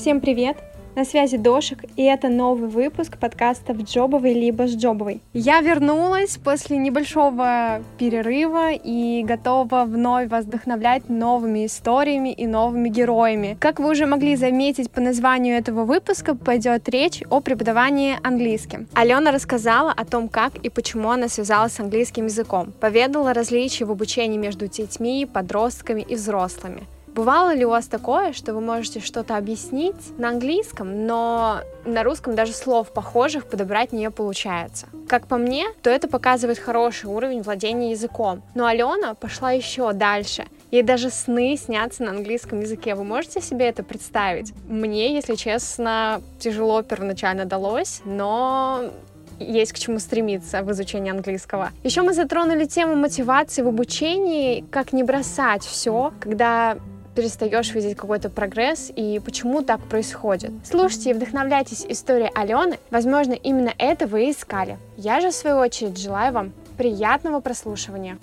Всем привет! На связи Дошик, и это новый выпуск подкаста в Джобовой либо с Джобовой. Я вернулась после небольшого перерыва и готова вновь вас вдохновлять новыми историями и новыми героями. Как вы уже могли заметить по названию этого выпуска, пойдет речь о преподавании английским. Алена рассказала о том, как и почему она связалась с английским языком, поведала различия в обучении между детьми, подростками и взрослыми. Бывало ли у вас такое, что вы можете что-то объяснить на английском, но на русском даже слов похожих подобрать не получается? Как по мне, то это показывает хороший уровень владения языком. Но Алена пошла еще дальше. Ей даже сны снятся на английском языке. Вы можете себе это представить? Мне, если честно, тяжело первоначально далось, но есть к чему стремиться в изучении английского. Еще мы затронули тему мотивации в обучении, как не бросать все, когда перестаешь видеть какой-то прогресс и почему так происходит. Слушайте и вдохновляйтесь историей Алены. Возможно, именно это вы и искали. Я же, в свою очередь, желаю вам приятного прослушивания.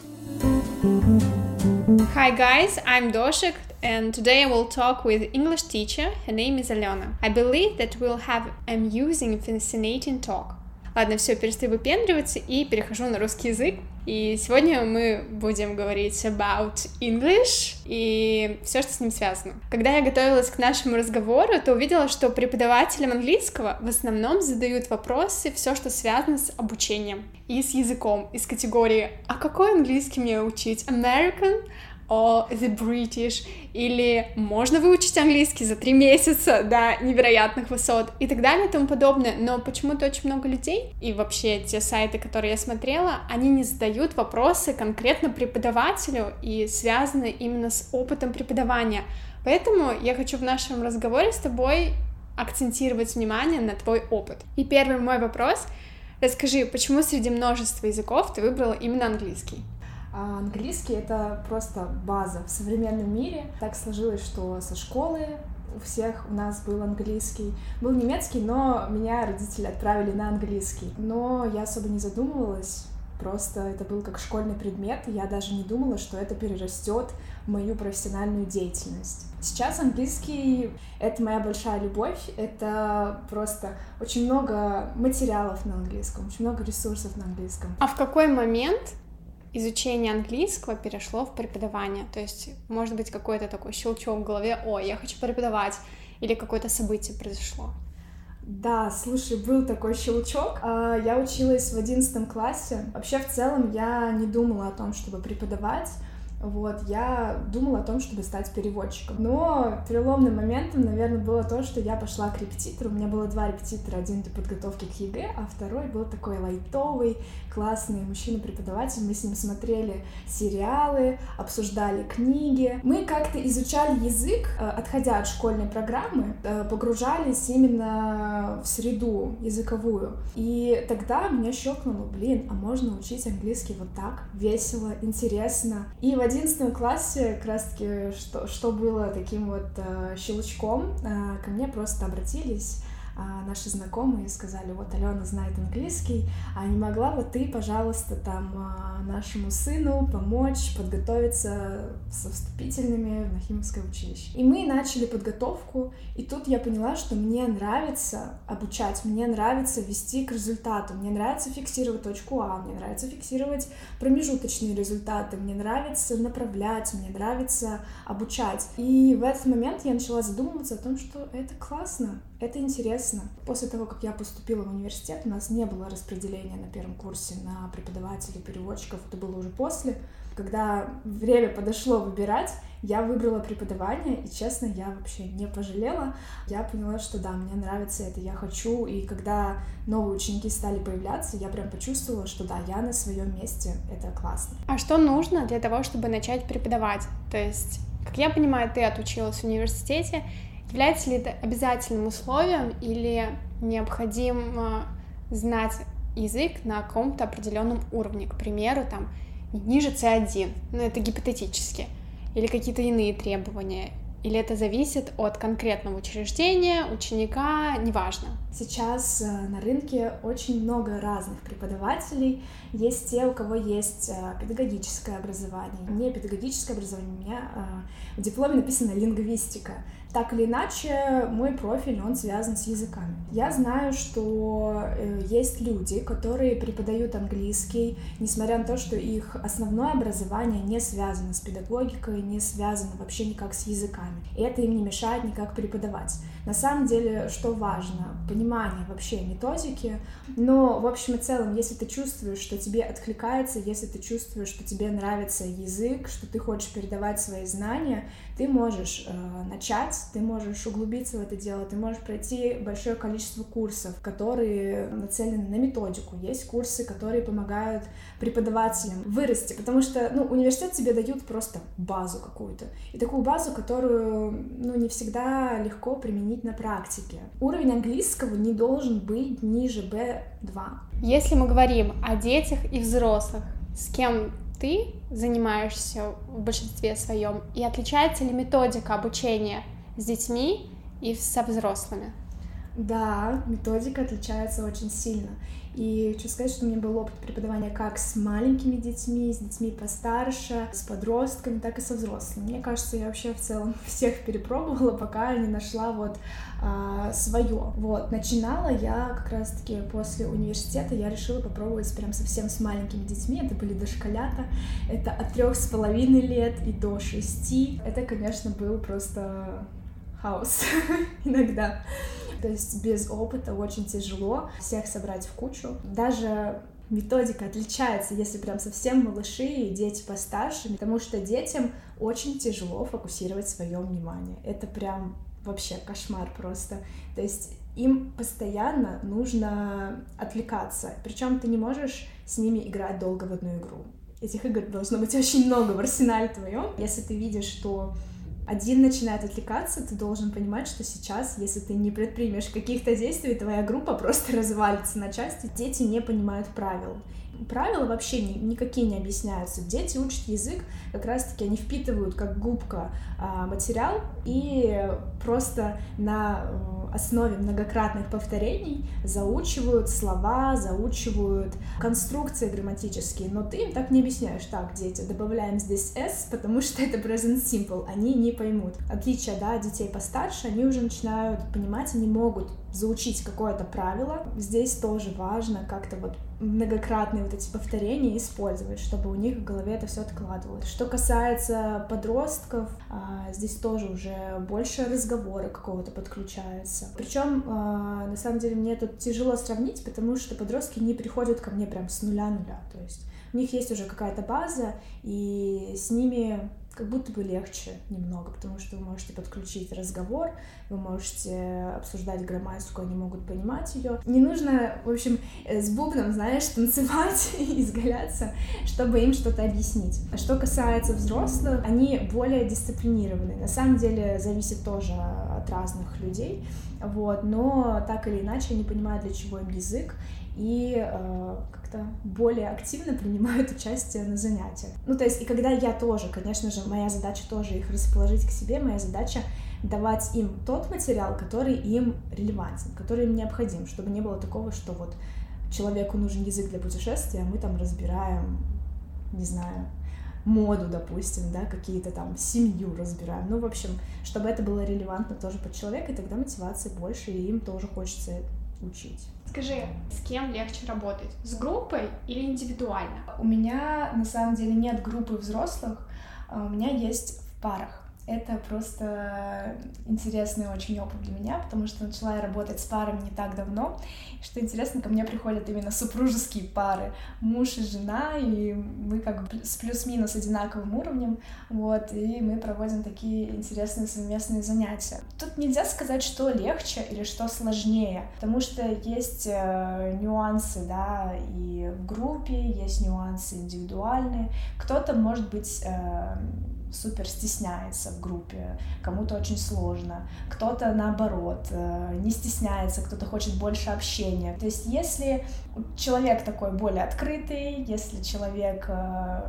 Hi guys, I'm Doshik and today I will talk with English teacher. Her name is Alena. I believe that we'll have amusing, fascinating talk. Ладно, все, перестаю выпендриваться и перехожу на русский язык. И сегодня мы будем говорить about English и все, что с ним связано. Когда я готовилась к нашему разговору, то увидела, что преподавателям английского в основном задают вопросы, все, что связано с обучением и с языком, из категории «А какой английский мне учить? American? О The British, или можно выучить английский за три месяца до невероятных высот и так далее и тому подобное. Но почему-то очень много людей, и вообще те сайты, которые я смотрела, они не задают вопросы конкретно преподавателю и связаны именно с опытом преподавания. Поэтому я хочу в нашем разговоре с тобой акцентировать внимание на твой опыт. И первый мой вопрос — Расскажи, почему среди множества языков ты выбрала именно английский? А английский — это просто база в современном мире. Так сложилось, что со школы у всех у нас был английский. Был немецкий, но меня родители отправили на английский. Но я особо не задумывалась, просто это был как школьный предмет, я даже не думала, что это перерастет в мою профессиональную деятельность. Сейчас английский — это моя большая любовь, это просто очень много материалов на английском, очень много ресурсов на английском. А в какой момент изучение английского перешло в преподавание. То есть, может быть, какой-то такой щелчок в голове, о, я хочу преподавать, или какое-то событие произошло. Да, слушай, был такой щелчок. А, я училась в одиннадцатом классе. Вообще, в целом, я не думала о том, чтобы преподавать. Вот, я думала о том, чтобы стать переводчиком. Но переломным моментом, наверное, было то, что я пошла к репетитору. У меня было два репетитора. Один для подготовки к ЕГЭ, а второй был такой лайтовый, классный мужчина-преподаватель. Мы с ним смотрели сериалы, обсуждали книги. Мы как-то изучали язык, э, отходя от школьной программы, э, погружались именно в среду языковую. И тогда меня щелкнуло, блин, а можно учить английский вот так, весело, интересно. И в одиннадцатом классе как раз-таки что, что было таким вот э, щелчком, э, ко мне просто обратились наши знакомые сказали, вот Алена знает английский, а не могла бы ты, пожалуйста, там а, нашему сыну помочь подготовиться со вступительными в Нахимовское училище. И мы начали подготовку, и тут я поняла, что мне нравится обучать, мне нравится вести к результату, мне нравится фиксировать точку А, мне нравится фиксировать промежуточные результаты, мне нравится направлять, мне нравится обучать. И в этот момент я начала задумываться о том, что это классно, это интересно. После того, как я поступила в университет, у нас не было распределения на первом курсе на преподавателей, переводчиков. Это было уже после. Когда время подошло выбирать, я выбрала преподавание, и, честно, я вообще не пожалела. Я поняла, что да, мне нравится это, я хочу. И когда новые ученики стали появляться, я прям почувствовала, что да, я на своем месте, это классно. А что нужно для того, чтобы начать преподавать? То есть, как я понимаю, ты отучилась в университете, Является ли это обязательным условием или необходимо знать язык на каком-то определенном уровне, к примеру, там ниже C1, ну это гипотетически, или какие-то иные требования, Или это зависит от конкретного учреждения, ученика, неважно? Сейчас э, на рынке очень много разных преподавателей. Есть те, у кого есть э, педагогическое образование. Не педагогическое образование, у меня э, в дипломе написано лингвистика. Так или иначе, мой профиль, он связан с языками. Я знаю, что э, есть люди, которые преподают английский, несмотря на то, что их основное образование не связано с педагогикой, не связано вообще никак с языками. И это им не мешает никак преподавать. На самом деле, что важно? Понимание вообще методики. Но, в общем и целом, если ты чувствуешь, что тебе откликается, если ты чувствуешь, что тебе нравится язык, что ты хочешь передавать свои знания, ты можешь э, начать, ты можешь углубиться в это дело, ты можешь пройти большое количество курсов, которые нацелены на методику. Есть курсы, которые помогают преподавателям вырасти, потому что, ну, университет тебе дают просто базу какую-то. И такую базу, которую, ну, не всегда легко применить на практике. Уровень английского не должен быть ниже B2. Если мы говорим о детях и взрослых, с кем ты занимаешься в большинстве своем, и отличается ли методика обучения с детьми и со взрослыми? Да, методика отличается очень сильно. И хочу сказать, что у меня был опыт преподавания как с маленькими детьми, с детьми постарше, с подростками, так и со взрослыми. Мне кажется, я вообще в целом всех перепробовала, пока не нашла вот а, свое. Вот, начинала я как раз-таки после университета, я решила попробовать прям совсем с маленькими детьми. Это были дошколята, это от трех с половиной лет и до шести. Это, конечно, был просто хаос иногда. То есть без опыта очень тяжело всех собрать в кучу. Даже методика отличается, если прям совсем малыши и дети постарше, потому что детям очень тяжело фокусировать свое внимание. Это прям вообще кошмар просто. То есть им постоянно нужно отвлекаться. Причем ты не можешь с ними играть долго в одну игру. Этих игр должно быть очень много в арсенале твоем. Если ты видишь, что один начинает отвлекаться, ты должен понимать, что сейчас, если ты не предпримешь каких-то действий, твоя группа просто развалится на части. Дети не понимают правил правила вообще ни, никакие не объясняются. Дети учат язык, как раз-таки они впитывают как губка а, материал и просто на основе многократных повторений заучивают слова, заучивают конструкции грамматические, но ты им так не объясняешь. Так, дети, добавляем здесь s, потому что это present simple, они не поймут. Отличие, да, детей постарше, они уже начинают понимать, они могут заучить какое-то правило. Здесь тоже важно как-то вот многократные вот эти повторения использовать, чтобы у них в голове это все откладывалось. Что касается подростков, а, здесь тоже уже больше разговора какого-то подключается. Причем, а, на самом деле, мне тут тяжело сравнить, потому что подростки не приходят ко мне прям с нуля-нуля. То есть у них есть уже какая-то база, и с ними как будто бы легче немного, потому что вы можете подключить разговор, вы можете обсуждать грамматику, они могут понимать ее. Не нужно, в общем, э, с бубном, знаешь, танцевать и изгаляться, чтобы им что-то объяснить. А что касается взрослых, они более дисциплинированы. На самом деле зависит тоже от разных людей, вот, но так или иначе они понимают, для чего им язык, и э, как-то более активно принимают участие на занятиях. Ну, то есть, и когда я тоже, конечно же, моя задача тоже их расположить к себе, моя задача давать им тот материал, который им релевантен, который им необходим, чтобы не было такого, что вот человеку нужен язык для путешествия, а мы там разбираем, не знаю, моду, допустим, да, какие-то там семью разбираем. Ну, в общем, чтобы это было релевантно тоже под человека, и тогда мотивации больше, и им тоже хочется учить. Скажи, с кем легче работать? С группой или индивидуально? У меня на самом деле нет группы взрослых, а у меня есть в парах. Это просто интересный очень опыт для меня, потому что начала я работать с парами не так давно. Что интересно, ко мне приходят именно супружеские пары, муж и жена, и мы как с плюс-минус одинаковым уровнем, вот, и мы проводим такие интересные совместные занятия. Тут нельзя сказать, что легче или что сложнее, потому что есть э, нюансы, да, и в группе, есть нюансы индивидуальные. Кто-то, может быть, э, супер стесняется в группе, кому-то очень сложно, кто-то наоборот э, не стесняется, кто-то хочет больше общения. То есть если человек такой более открытый, если человек э,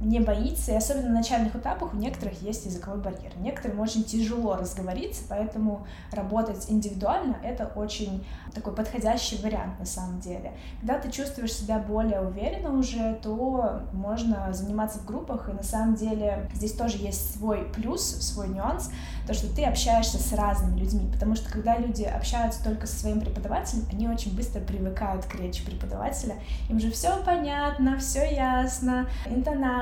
не боится, и особенно на начальных этапах у некоторых есть языковой барьер. Некоторым очень тяжело разговориться, поэтому работать индивидуально — это очень такой подходящий вариант на самом деле. Когда ты чувствуешь себя более уверенно уже, то можно заниматься в группах, и на самом деле здесь тоже есть свой плюс, свой нюанс, то, что ты общаешься с разными людьми, потому что когда люди общаются только со своим преподавателем, они очень быстро привыкают к речи преподавателя, им же все понятно, все ясно,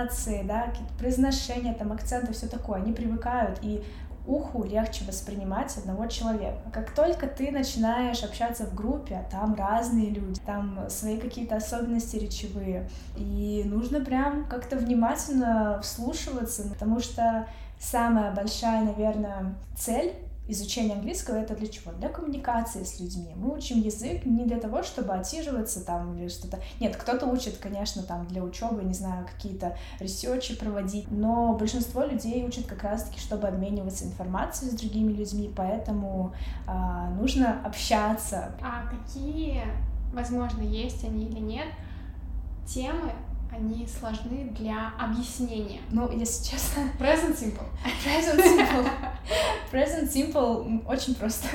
интонации, да, произношения, там, акценты, все такое, они привыкают, и уху легче воспринимать одного человека. Как только ты начинаешь общаться в группе, там разные люди, там свои какие-то особенности речевые, и нужно прям как-то внимательно вслушиваться, потому что самая большая, наверное, цель изучение английского это для чего? Для коммуникации с людьми. Мы учим язык не для того, чтобы отсиживаться там или что-то. Нет, кто-то учит, конечно, там для учебы, не знаю, какие-то ресерчи проводить, но большинство людей учат как раз-таки, чтобы обмениваться информацией с другими людьми, поэтому э, нужно общаться. А какие, возможно, есть они или нет, темы, они сложны для объяснения. Ну, если честно... Present simple. Present simple. Present simple очень просто.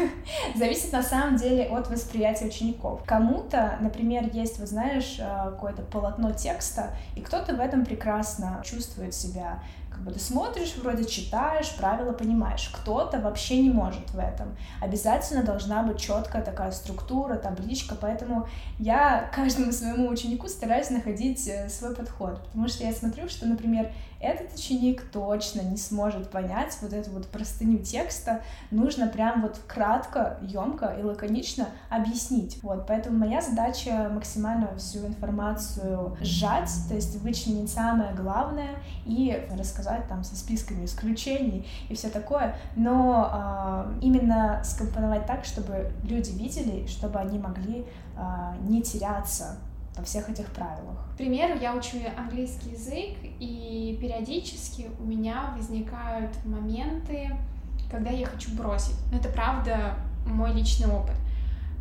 Зависит на самом деле от восприятия учеников. Кому-то, например, есть, вот знаешь, э, какое-то полотно текста, и кто-то в этом прекрасно чувствует себя как бы ты смотришь, вроде читаешь, правила понимаешь. Кто-то вообще не может в этом. Обязательно должна быть четкая такая структура, табличка, поэтому я каждому своему ученику стараюсь находить э, свой подход, потому что я смотрю, что, например, этот ученик точно не сможет понять вот эту вот простыню текста, нужно прям вот кратко, емко и лаконично объяснить. Вот, поэтому моя задача максимально всю информацию сжать, то есть вычленить самое главное и рассказать там со списками исключений и все такое, но э, именно скомпоновать так, чтобы люди видели, чтобы они могли э, не теряться во всех этих правилах. К примеру, я учу английский язык, и периодически у меня возникают моменты, когда я хочу бросить. Но это правда мой личный опыт,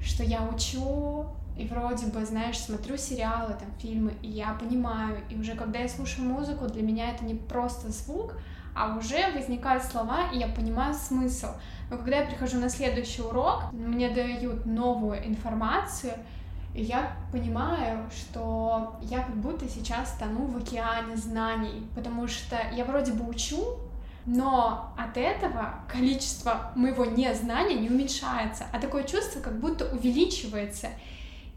что я учу, и вроде бы, знаешь, смотрю сериалы, там, фильмы, и я понимаю, и уже когда я слушаю музыку, для меня это не просто звук, а уже возникают слова, и я понимаю смысл. Но когда я прихожу на следующий урок, мне дают новую информацию, я понимаю, что я как будто сейчас тону в океане знаний, потому что я вроде бы учу, но от этого количество моего незнания не уменьшается, а такое чувство как будто увеличивается.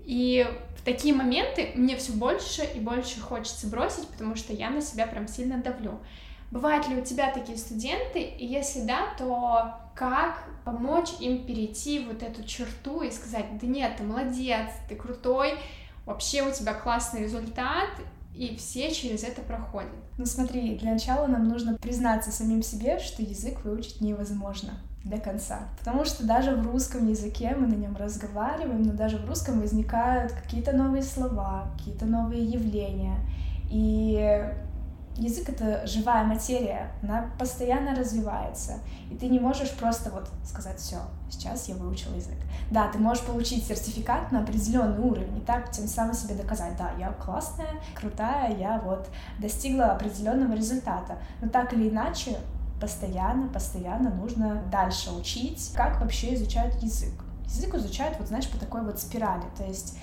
И в такие моменты мне все больше и больше хочется бросить, потому что я на себя прям сильно давлю. Бывают ли у тебя такие студенты? И если да, то как помочь им перейти вот эту черту и сказать, да нет, ты молодец, ты крутой, вообще у тебя классный результат, и все через это проходят. Ну смотри, для начала нам нужно признаться самим себе, что язык выучить невозможно до конца. Потому что даже в русском языке мы на нем разговариваем, но даже в русском возникают какие-то новые слова, какие-то новые явления. И язык — это живая материя, она постоянно развивается, и ты не можешь просто вот сказать все, сейчас я выучил язык. Да, ты можешь получить сертификат на определенный уровень, и так тем самым себе доказать, да, я классная, крутая, я вот достигла определенного результата. Но так или иначе, постоянно, постоянно нужно дальше учить, как вообще изучают язык. Язык изучают, вот знаешь, по такой вот спирали, то есть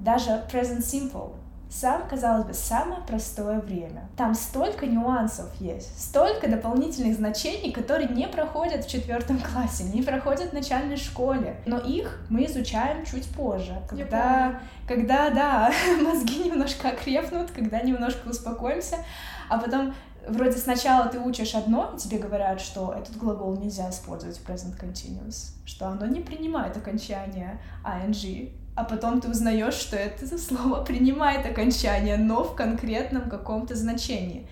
даже present simple сам, казалось бы, самое простое время. Там столько нюансов есть, столько дополнительных значений, которые не проходят в четвертом классе, не проходят в начальной школе. Но их мы изучаем чуть позже, когда, когда да, мозги немножко окрепнут, когда немножко успокоимся, а потом вроде сначала ты учишь одно, и тебе говорят, что этот глагол нельзя использовать в present continuous, что оно не принимает окончание ing, а потом ты узнаешь, что это слово принимает окончание, но в конкретном каком-то значении.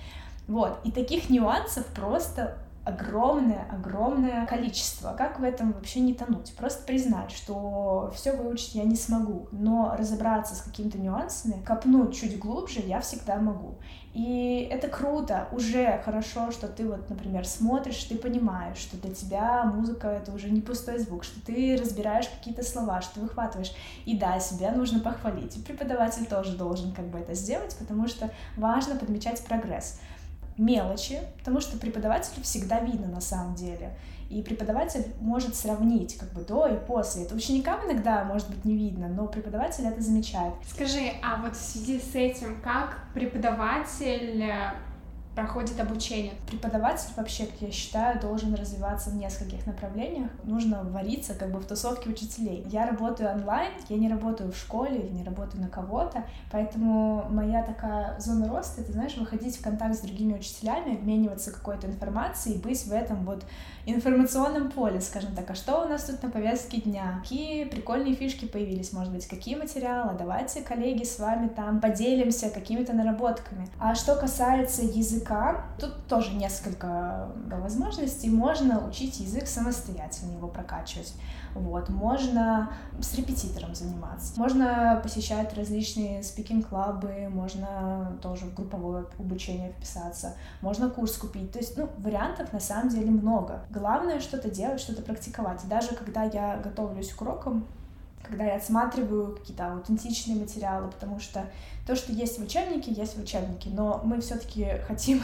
Вот. И таких нюансов просто огромное-огромное количество. Как в этом вообще не тонуть? Просто признать, что все выучить я не смогу, но разобраться с какими-то нюансами, копнуть чуть глубже я всегда могу. И это круто, уже хорошо, что ты вот, например, смотришь, ты понимаешь, что для тебя музыка — это уже не пустой звук, что ты разбираешь какие-то слова, что ты выхватываешь. И да, себя нужно похвалить. И преподаватель тоже должен как бы это сделать, потому что важно подмечать прогресс мелочи, потому что преподавателю всегда видно на самом деле. И преподаватель может сравнить как бы до и после. Это ученикам иногда может быть не видно, но преподаватель это замечает. Скажи, а вот в связи с этим, как преподаватель проходит обучение. Преподаватель вообще, как я считаю, должен развиваться в нескольких направлениях. Нужно вариться как бы в тусовке учителей. Я работаю онлайн, я не работаю в школе, не работаю на кого-то, поэтому моя такая зона роста, это, знаешь, выходить в контакт с другими учителями, обмениваться какой-то информацией, быть в этом вот информационном поле, скажем так, а что у нас тут на повестке дня, какие прикольные фишки появились, может быть, какие материалы, давайте, коллеги, с вами там поделимся какими-то наработками. А что касается языка, тут тоже несколько возможностей, можно учить язык самостоятельно, его прокачивать. Вот, можно с репетитором заниматься, можно посещать различные спикинг-клабы, можно тоже в групповое обучение вписаться, можно курс купить. То есть, ну, вариантов на самом деле много. Главное что-то делать, что-то практиковать. И даже когда я готовлюсь к урокам, когда я отсматриваю какие-то аутентичные материалы, потому что то, что есть в учебнике, есть в учебнике, но мы все-таки хотим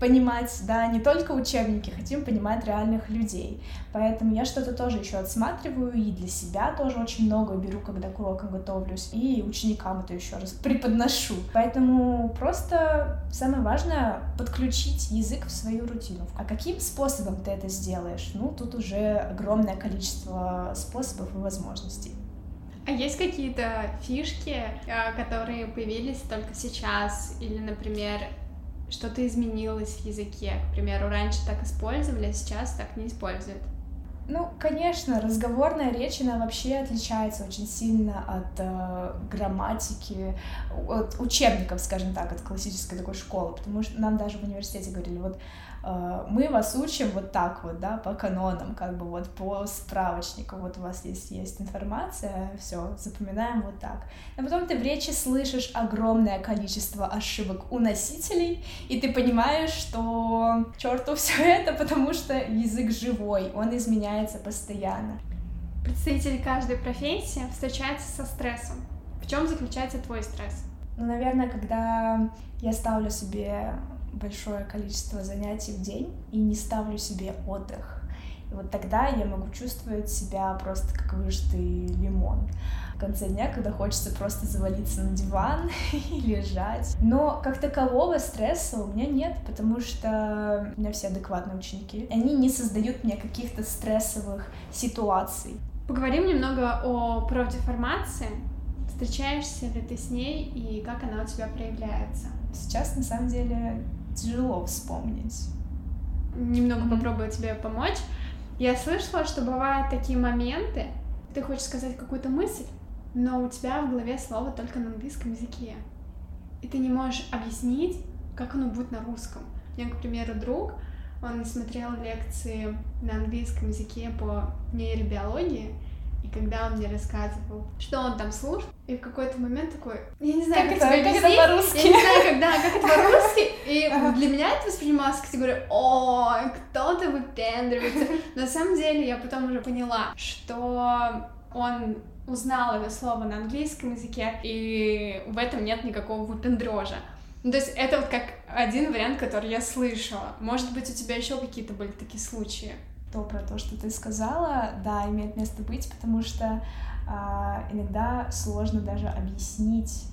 понимать, да, не только учебники, хотим понимать реальных людей. Поэтому я что-то тоже еще отсматриваю и для себя тоже очень много беру, когда к урокам готовлюсь, и ученикам это еще раз преподношу. Поэтому просто самое важное подключить язык в свою рутину. А каким способом ты это сделаешь? Ну, тут уже огромное количество способов и возможностей. А есть какие-то фишки, э, которые появились только сейчас? Или, например, что-то изменилось в языке? К примеру, раньше так использовали, а сейчас так не используют. Ну, конечно, разговорная речь, она вообще отличается очень сильно от э, грамматики, от учебников, скажем так, от классической такой школы, потому что нам даже в университете говорили, вот мы вас учим вот так вот, да, по канонам, как бы вот по справочнику, вот у вас есть, есть информация, все, запоминаем вот так. А потом ты в речи слышишь огромное количество ошибок у носителей, и ты понимаешь, что черту все это, потому что язык живой, он изменяется постоянно. Представители каждой профессии встречаются со стрессом. В чем заключается твой стресс? Ну, наверное, когда я ставлю себе большое количество занятий в день и не ставлю себе отдых. И вот тогда я могу чувствовать себя просто как выжатый лимон. В конце дня, когда хочется просто завалиться на диван и лежать. Но как такового стресса у меня нет, потому что у меня все адекватные ученики. Они не создают мне каких-то стрессовых ситуаций. Поговорим немного о профдеформации. Встречаешься ли ты с ней и как она у тебя проявляется? Сейчас, на самом деле, тяжело вспомнить. Немного mm-hmm. попробую тебе помочь. Я слышала, что бывают такие моменты, ты хочешь сказать какую-то мысль, но у тебя в голове слово только на английском языке. И ты не можешь объяснить, как оно будет на русском. У меня, к примеру, друг, он смотрел лекции на английском языке по нейробиологии, и когда он мне рассказывал, что он там слушал, и в какой-то момент такой, я не знаю, как, как это, как это по-русски. Я не знаю, когда, как это по-русски. И ага. для меня это воспринималось как категория, о, кто-то выпендривается. На самом деле я потом уже поняла, что он узнал это слово на английском языке, и в этом нет никакого выпендрежа. Ну, то есть это вот как один вариант, который я слышала. Может быть, у тебя еще какие-то были такие случаи? То про то, что ты сказала, да, имеет место быть, потому что а, иногда сложно даже объяснить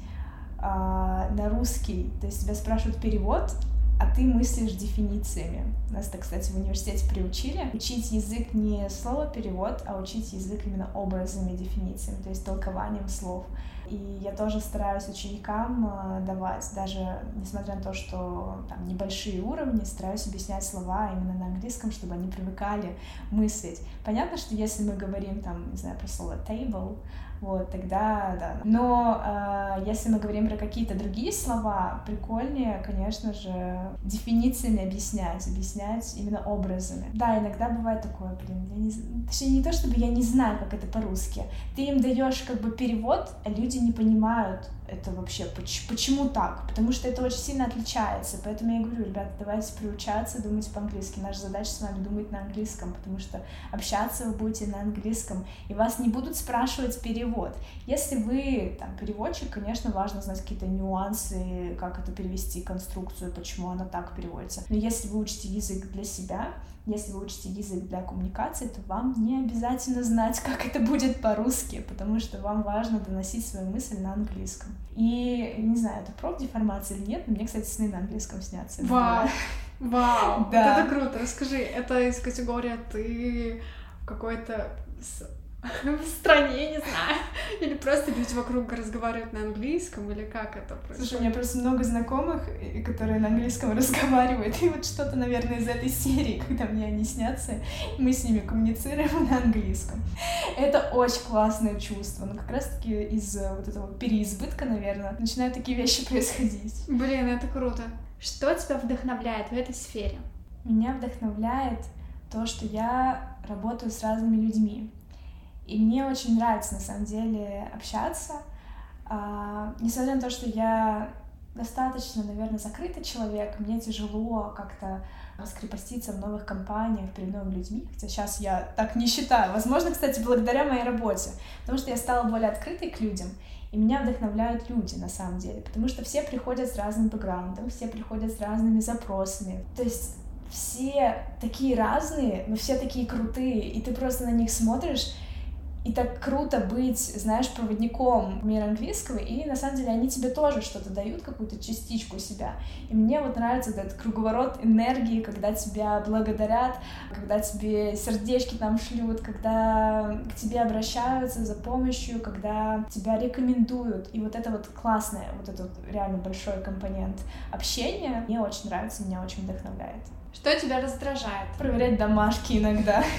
а, на русский. То есть тебя спрашивают перевод, а ты мыслишь дефинициями. Нас это, кстати, в университете приучили. Учить язык не слово перевод, а учить язык именно образами, дефинициями, то есть толкованием слов. И я тоже стараюсь ученикам а, давать, даже несмотря на то, что там небольшие уровни, стараюсь объяснять слова именно на английском, чтобы они привыкали мыслить. Понятно, что если мы говорим там, не знаю, про слово table, вот, тогда да. Но э, если мы говорим про какие-то другие слова, прикольнее, конечно же, дефинициями объяснять, объяснять именно образами. Да, иногда бывает такое, блин, я не, точнее, не то чтобы я не знаю, как это по-русски. Ты им даешь как бы перевод, а люди не понимают, это вообще, почему так? Потому что это очень сильно отличается. Поэтому я говорю, ребята, давайте приучаться думать по-английски. Наша задача с вами думать на английском, потому что общаться вы будете на английском, и вас не будут спрашивать перевод. Если вы там переводчик, конечно, важно знать какие-то нюансы, как это перевести, конструкцию, почему она так переводится. Но если вы учите язык для себя, если вы учите язык для коммуникации, то вам не обязательно знать, как это будет по-русски, потому что вам важно доносить свою мысль на английском. И не знаю, это профдеформация или нет, но мне, кстати, сны на английском снятся. Вау! Вау! Да. это круто. Расскажи, это из категории ты какой-то в стране, не знаю. Или просто люди вокруг разговаривают на английском, или как это происходит? Слушай, у меня просто много знакомых, которые на английском разговаривают, и вот что-то, наверное, из этой серии, когда мне они снятся, мы с ними коммуницируем на английском. Это очень классное чувство, но как раз-таки из вот этого переизбытка, наверное, начинают такие вещи происходить. Блин, это круто. Что тебя вдохновляет в этой сфере? Меня вдохновляет то, что я работаю с разными людьми. И мне очень нравится, на самом деле, общаться. А, несмотря на то, что я достаточно, наверное, закрытый человек, мне тяжело как-то раскрепоститься в новых компаниях перед новыми людьми, хотя сейчас я так не считаю. Возможно, кстати, благодаря моей работе, потому что я стала более открытой к людям, и меня вдохновляют люди, на самом деле, потому что все приходят с разным бэкграундом, все приходят с разными запросами. То есть все такие разные, но все такие крутые, и ты просто на них смотришь, и так круто быть, знаешь, проводником мира английского, и на самом деле они тебе тоже что-то дают, какую-то частичку себя. И мне вот нравится этот круговорот энергии, когда тебя благодарят, когда тебе сердечки там шлют, когда к тебе обращаются за помощью, когда тебя рекомендуют. И вот это вот классное, вот этот реально большой компонент общения мне очень нравится, меня очень вдохновляет. Что тебя раздражает? Проверять домашки иногда.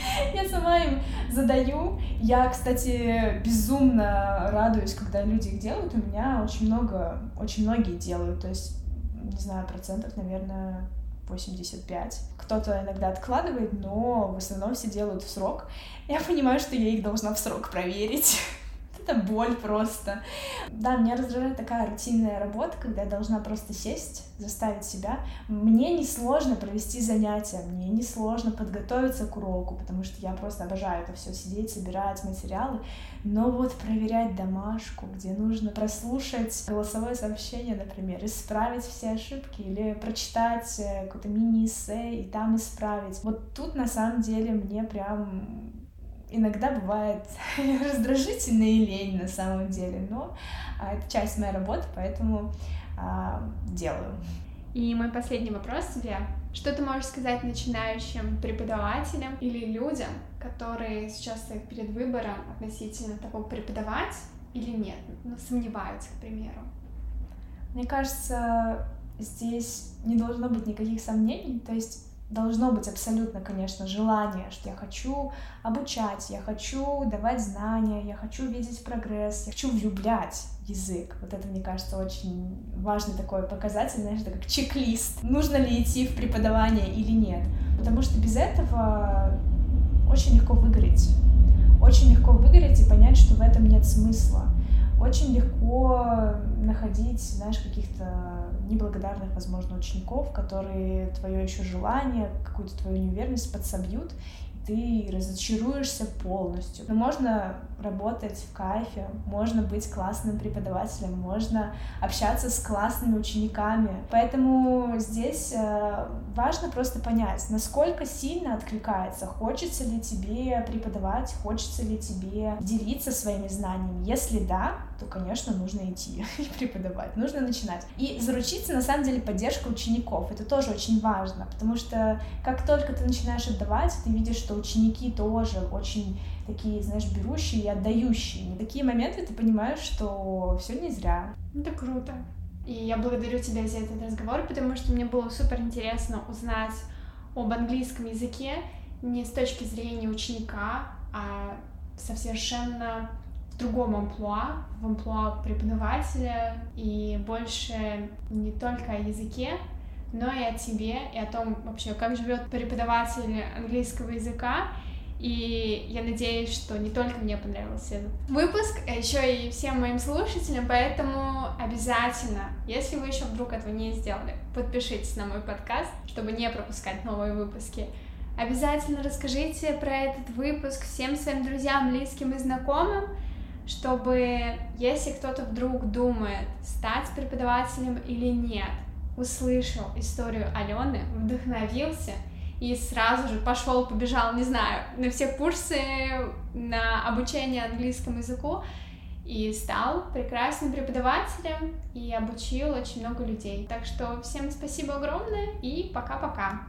Я сама им задаю. Я, кстати, безумно радуюсь, когда люди их делают. У меня очень много, очень многие делают. То есть, не знаю, процентов, наверное, 85. Кто-то иногда откладывает, но в основном все делают в срок. Я понимаю, что я их должна в срок проверить это боль просто. Да, меня раздражает такая рутинная работа, когда я должна просто сесть, заставить себя. Мне не сложно провести занятия, мне не сложно подготовиться к уроку, потому что я просто обожаю это все сидеть, собирать материалы. Но вот проверять домашку, где нужно прослушать голосовое сообщение, например, исправить все ошибки или прочитать э, какой-то мини-эссе и там исправить. Вот тут на самом деле мне прям иногда бывает раздражительно и лень на самом деле, но а, это часть моей работы, поэтому а, делаю. И мой последний вопрос тебе. Что ты можешь сказать начинающим преподавателям или людям, которые сейчас стоят перед выбором относительно того, преподавать или нет, ну, сомневаются, к примеру? Мне кажется, здесь не должно быть никаких сомнений, то есть должно быть абсолютно, конечно, желание, что я хочу обучать, я хочу давать знания, я хочу видеть прогресс, я хочу влюблять язык. Вот это, мне кажется, очень важный такой показатель, знаешь, это как чек-лист. Нужно ли идти в преподавание или нет. Потому что без этого очень легко выгореть. Очень легко выгореть и понять, что в этом нет смысла. Очень легко находить, знаешь, каких-то неблагодарных, возможно, учеников, которые твое еще желание, какую-то твою неуверенность подсобьют, ты разочаруешься полностью. Но можно работать в кайфе, можно быть классным преподавателем, можно общаться с классными учениками. Поэтому здесь э, важно просто понять, насколько сильно откликается, хочется ли тебе преподавать, хочется ли тебе делиться своими знаниями. Если да, то, конечно, нужно идти и преподавать, нужно начинать. И заручиться, на самом деле, поддержкой учеников. Это тоже очень важно, потому что как только ты начинаешь отдавать, ты видишь, что ученики тоже очень такие, знаешь, берущие и отдающие. И такие моменты ты понимаешь, что все не зря. Это круто. И я благодарю тебя за этот разговор, потому что мне было супер интересно узнать об английском языке не с точки зрения ученика, а со совершенно другом амплуа, в амплуа преподавателя, и больше не только о языке, но и о тебе, и о том вообще, как живет преподаватель английского языка. И я надеюсь, что не только мне понравился этот выпуск, а еще и всем моим слушателям, поэтому обязательно, если вы еще вдруг этого не сделали, подпишитесь на мой подкаст, чтобы не пропускать новые выпуски. Обязательно расскажите про этот выпуск всем своим друзьям, близким и знакомым, чтобы, если кто-то вдруг думает, стать преподавателем или нет, услышал историю Алены, вдохновился и сразу же пошел, побежал, не знаю, на все курсы, на обучение английскому языку и стал прекрасным преподавателем и обучил очень много людей. Так что всем спасибо огромное и пока-пока.